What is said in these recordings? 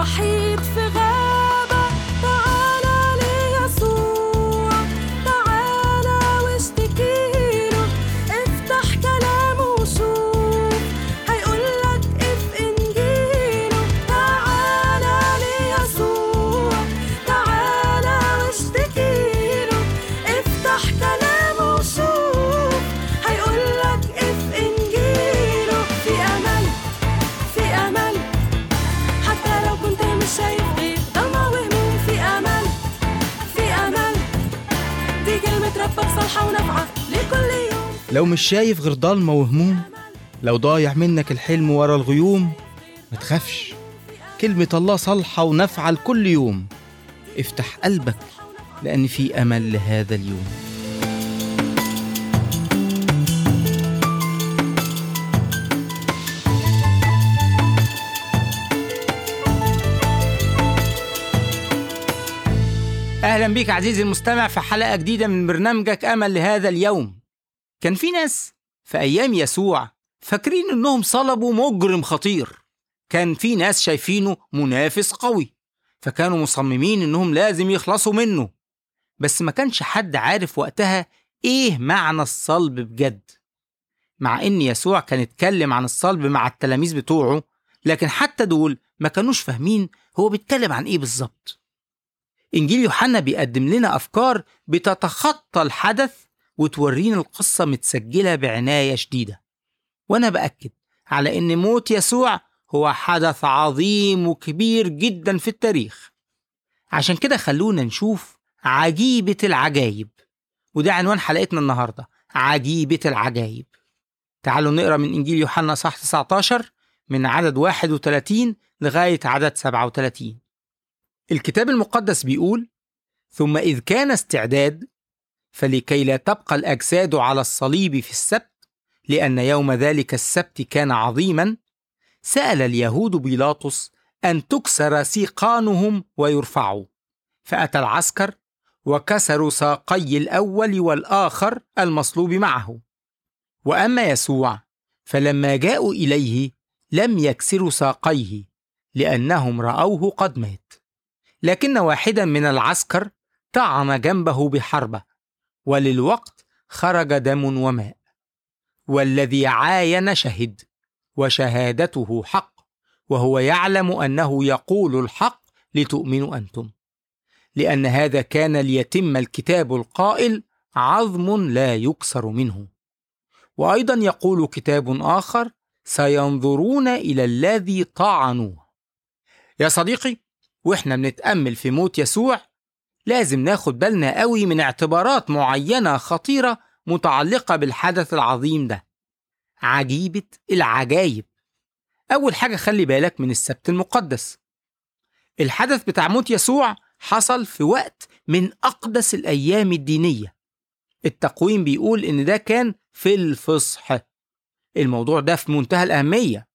وحيد في غابة لو مش شايف غير ضلمة وهموم لو ضايع منك الحلم ورا الغيوم ما تخافش. كلمة الله صالحة ونافعة لكل يوم. افتح قلبك لأن في أمل لهذا اليوم. أهلا بيك عزيزي المستمع في حلقة جديدة من برنامجك أمل لهذا اليوم. كان في ناس في أيام يسوع فاكرين إنهم صلبوا مجرم خطير. كان في ناس شايفينه منافس قوي فكانوا مصممين إنهم لازم يخلصوا منه. بس ما كانش حد عارف وقتها إيه معنى الصلب بجد. مع إن يسوع كان اتكلم عن الصلب مع التلاميذ بتوعه لكن حتى دول ما كانوش فاهمين هو بيتكلم عن إيه بالظبط. إنجيل يوحنا بيقدم لنا أفكار بتتخطى الحدث وتورينا القصة متسجلة بعناية شديدة. وأنا بأكد على إن موت يسوع هو حدث عظيم وكبير جدا في التاريخ. عشان كده خلونا نشوف عجيبة العجايب. وده عنوان حلقتنا النهاردة عجيبة العجايب. تعالوا نقرأ من إنجيل يوحنا صح 19 من عدد 31 لغاية عدد 37 الكتاب المقدس بيقول ثم إذ كان استعداد فلكي لا تبقى الأجساد على الصليب في السبت لأن يوم ذلك السبت كان عظيما. سأل اليهود بيلاطس أن تكسر سيقانهم ويرفعوا. فأتى العسكر وكسروا ساقي الأول والآخر المصلوب معه. وأما يسوع فلما جاءوا إليه لم يكسروا ساقيه لأنهم رأوه قد مات. لكن واحدا من العسكر طعن جنبه بحربة. وللوقت خرج دم وماء. والذي عاين شهد وشهادته حق وهو يعلم أنه يقول الحق لتؤمنوا أنتم. لأن هذا كان ليتم الكتاب القائل عظم لا يكسر منه. وأيضا يقول كتاب آخر سينظرون إلى الذي طعنوه. يا صديقي وإحنا بنتأمل في موت يسوع لازم ناخد بالنا قوي من اعتبارات معينة خطيرة متعلقة بالحدث العظيم ده. عجيبة العجايب. أول حاجة خلي بالك من السبت المقدس. الحدث بتاع موت يسوع حصل في وقت من أقدس الأيام الدينية. التقويم بيقول إن ده كان في الفصح. الموضوع ده في منتهى الأهمية.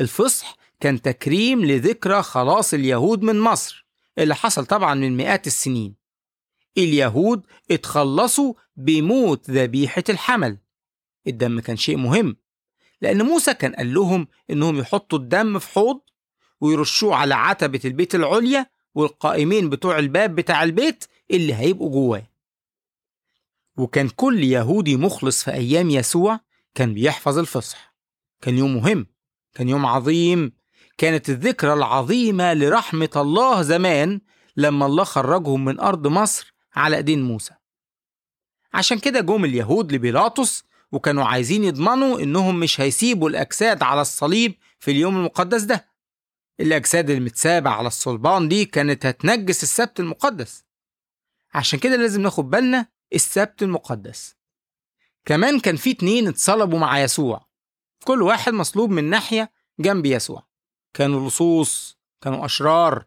الفصح كان تكريم لذكرى خلاص اليهود من مصر. اللي حصل طبعا من مئات السنين. اليهود اتخلصوا بموت ذبيحة الحمل. الدم كان شيء مهم لأن موسى كان قال لهم إنهم يحطوا الدم في حوض ويرشوه على عتبة البيت العليا والقائمين بتوع الباب بتاع البيت اللي هيبقوا جواه. وكان كل يهودي مخلص في أيام يسوع كان بيحفظ الفصح. كان يوم مهم كان يوم عظيم كانت الذكرى العظيمة لرحمة الله زمان لما الله خرجهم من أرض مصر على إيدين موسى. عشان كده جم اليهود لبيلاطس وكانوا عايزين يضمنوا إنهم مش هيسيبوا الأجساد على الصليب في اليوم المقدس ده. الأجساد المتسابة على الصلبان دي كانت هتنجس السبت المقدس. عشان كده لازم ناخد بالنا السبت المقدس. كمان كان في اتنين اتصلبوا مع يسوع. كل واحد مصلوب من ناحية جنب يسوع. كانوا لصوص كانوا أشرار.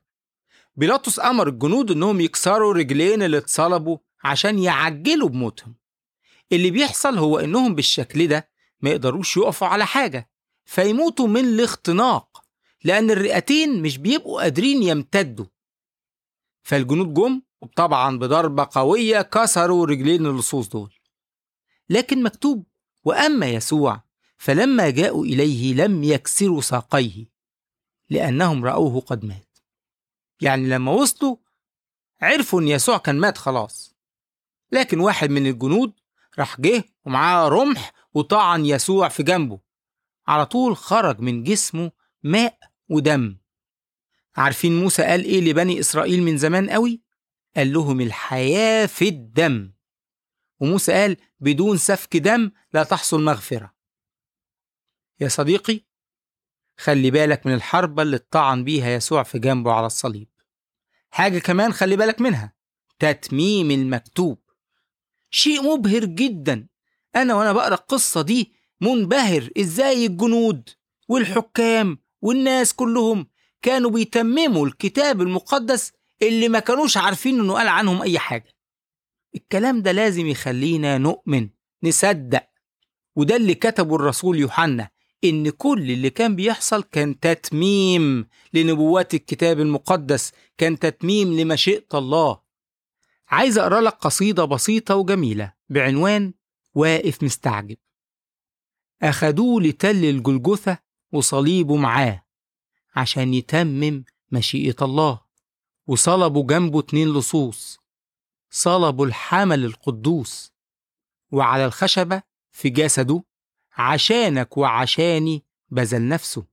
بيلاطس أمر الجنود إنهم يكسروا رجلين اللي اتصلبوا عشان يعجلوا بموتهم. اللي بيحصل هو إنهم بالشكل ده ما يقدروش يقفوا على حاجة فيموتوا من الاختناق لأن الرئتين مش بيبقوا قادرين يمتدوا. فالجنود جم وطبعا بضربة قوية كسروا رجلين اللصوص دول. لكن مكتوب وأما يسوع فلما جاءوا إليه لم يكسروا ساقيه. لأنهم رأوه قد مات. يعني لما وصلوا عرفوا إن يسوع كان مات خلاص. لكن واحد من الجنود راح جه ومعاه رمح وطعن يسوع في جنبه. على طول خرج من جسمه ماء ودم. عارفين موسى قال إيه لبني إسرائيل من زمان قوي؟ قال لهم الحياة في الدم. وموسى قال بدون سفك دم لا تحصل مغفرة. يا صديقي خلي بالك من الحربة اللي اتطعن بيها يسوع في جنبه على الصليب. حاجة كمان خلي بالك منها تتميم المكتوب. شيء مبهر جدا. أنا وأنا بقرأ القصة دي منبهر إزاي الجنود والحكام والناس كلهم كانوا بيتمموا الكتاب المقدس اللي ما كانوش عارفين إنه قال عنهم أي حاجة. الكلام ده لازم يخلينا نؤمن نصدق. وده اللي كتبه الرسول يوحنا. إن كل اللي كان بيحصل كان تتميم لنبوات الكتاب المقدس كان تتميم لمشيئة الله. عايز أقرأ لك قصيدة بسيطة وجميلة بعنوان واقف مستعجب. أخدوه لتل الجلجثة وصليبه معاه عشان يتمم مشيئة الله. وصلبوا جنبه اتنين لصوص. صلبوا الحمل القدوس. وعلى الخشبة في جسده عشانك وعشاني بذل نفسه.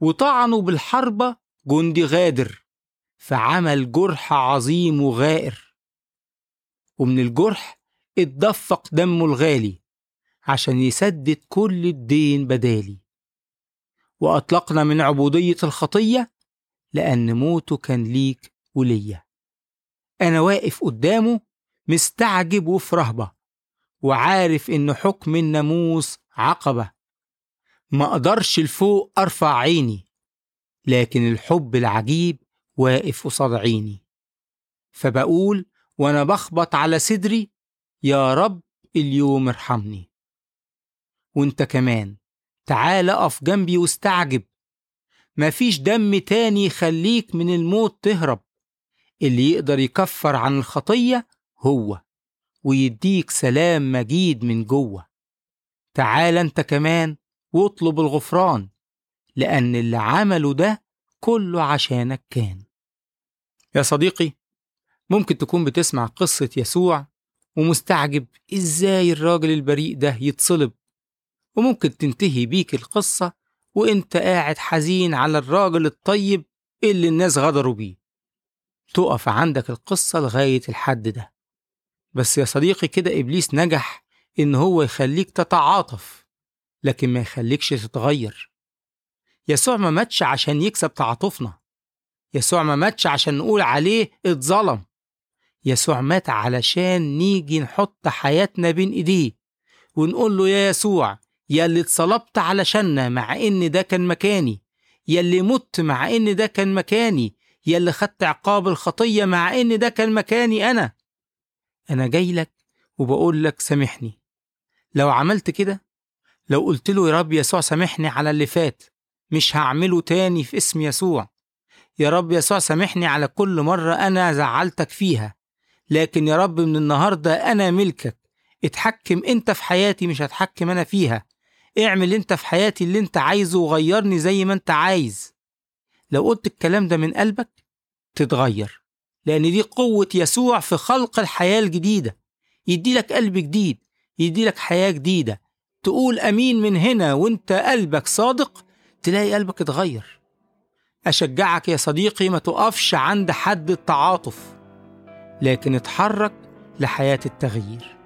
وطعنوا بالحربة جندي غادر فعمل جرح عظيم وغائر. ومن الجرح اتدفق دمه الغالي عشان يسدد كل الدين بدالي. وأطلقنا من عبودية الخطية لأن موته كان ليك وليا. أنا واقف قدامه مستعجب وفي رهبة. وعارف إن حكم الناموس عقبة. ما أقدرش لفوق أرفع عيني لكن الحب العجيب واقف قصاد عيني. فبقول وأنا بخبط على صدري يا رب اليوم ارحمني. وأنت كمان تعال أقف جنبي واستعجب. مفيش دم تاني يخليك من الموت تهرب. اللي يقدر يكفر عن الخطية هو. ويديك سلام مجيد من جوة. تعال انت كمان واطلب الغفران لأن اللي عمله ده كله عشانك كان. يا صديقي ممكن تكون بتسمع قصة يسوع ومستعجب إزاي الراجل البريء ده يتصلب وممكن تنتهي بيك القصة وإنت قاعد حزين على الراجل الطيب اللي الناس غدروا بيه. تقف عندك القصة لغاية الحد ده. بس يا صديقي كده إبليس نجح إن هو يخليك تتعاطف لكن ما يخليكش تتغير. يسوع ما ماتش عشان يكسب تعاطفنا. يسوع ما ماتش عشان نقول عليه اتظلم. يسوع مات علشان نيجي نحط حياتنا بين إيديه ونقول له يا يسوع يا اللي اتصلبت علشاننا مع إن ده كان مكاني يا اللي مت مع إن ده كان مكاني يا اللي خدت عقاب الخطية مع إن ده كان مكاني أنا. أنا جاي لك وبقول لك سامحني. لو عملت كده لو قلت له يا رب يسوع سامحني على اللي فات مش هعمله تاني في اسم يسوع. يا رب يسوع سامحني على كل مرة أنا زعلتك فيها لكن يا رب من النهاردة أنا ملكك. اتحكم أنت في حياتي مش هتحكم أنا فيها. اعمل أنت في حياتي اللي أنت عايزه وغيرني زي ما أنت عايز. لو قلت الكلام ده من قلبك تتغير. لأن دي قوة يسوع في خلق الحياة الجديدة. يدي لك قلب جديد يدي لك حياة جديدة. تقول أمين من هنا وأنت قلبك صادق تلاقي قلبك اتغير. أشجعك يا صديقي ما تقفش عند حد التعاطف لكن اتحرك لحياة التغيير.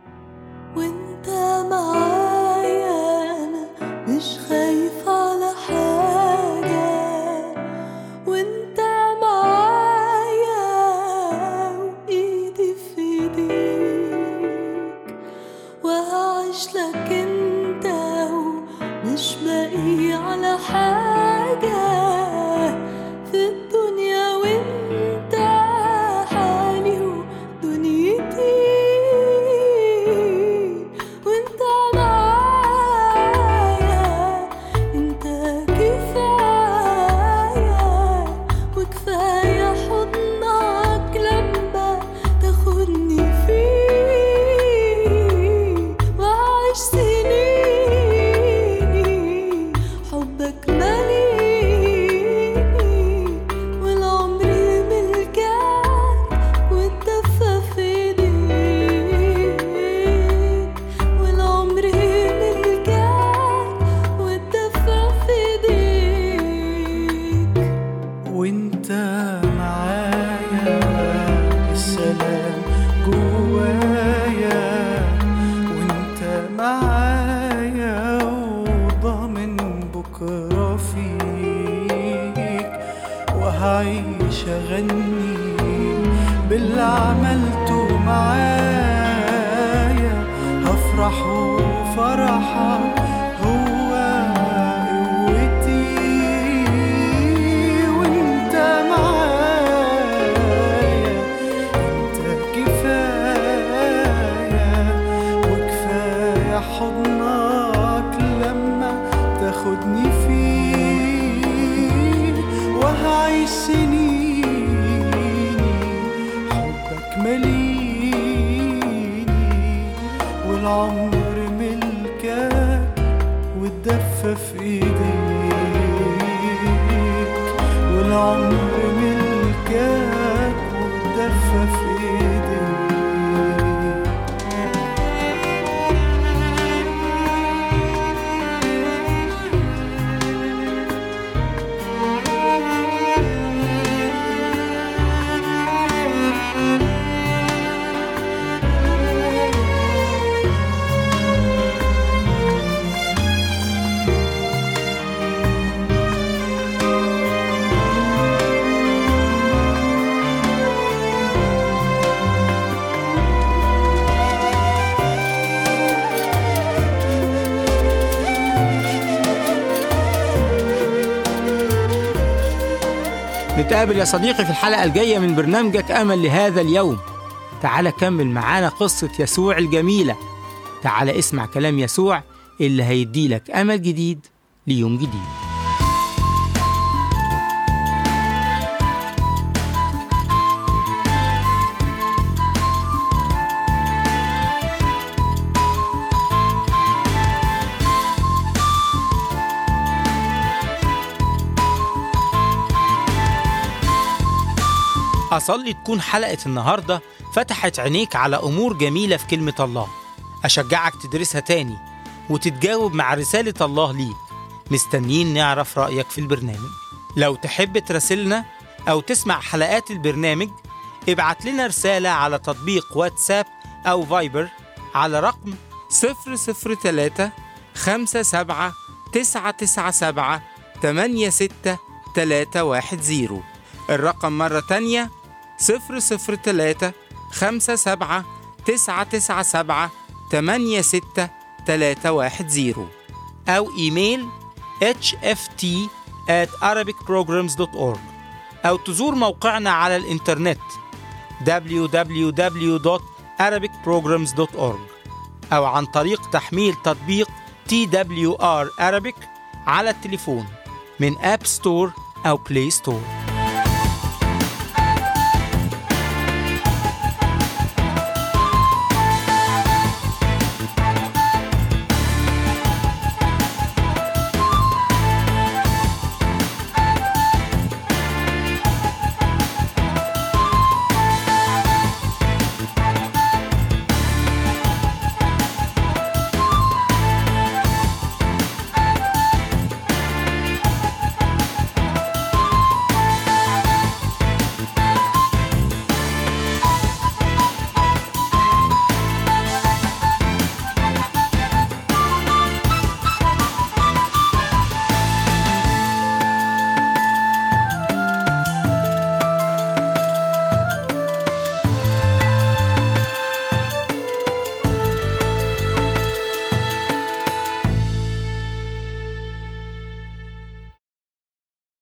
وانت معايا السلام جوايا. وانت معايا وضامن بكرة فيك وهعيش أغني بالعب في ايديك والعمر ملكك والدفة في نتقابل يا صديقي في الحلقة الجاية من برنامجك أمل لهذا اليوم. تعال كمل معانا قصة يسوع الجميلة. تعال اسمع كلام يسوع اللي هيديلك أمل جديد ليوم جديد. أصلي تكون حلقة النهاردة فتحت عينيك على أمور جميلة في كلمة الله. أشجعك تدرسها تاني وتتجاوب مع رسالة الله ليك. مستنيين نعرف رأيك في البرنامج. لو تحب تراسلنا أو تسمع حلقات البرنامج ابعت لنا رسالة على تطبيق واتساب أو فايبر على رقم 003 57 997 86310 الرقم مرة تانية 003 57 997 86310 أو إيميل hft at arabicprograms.org أو تزور موقعنا على الإنترنت www.arabicprograms.org أو عن طريق تحميل تطبيق TWR Arabic على التليفون من أب ستور أو بلاي ستور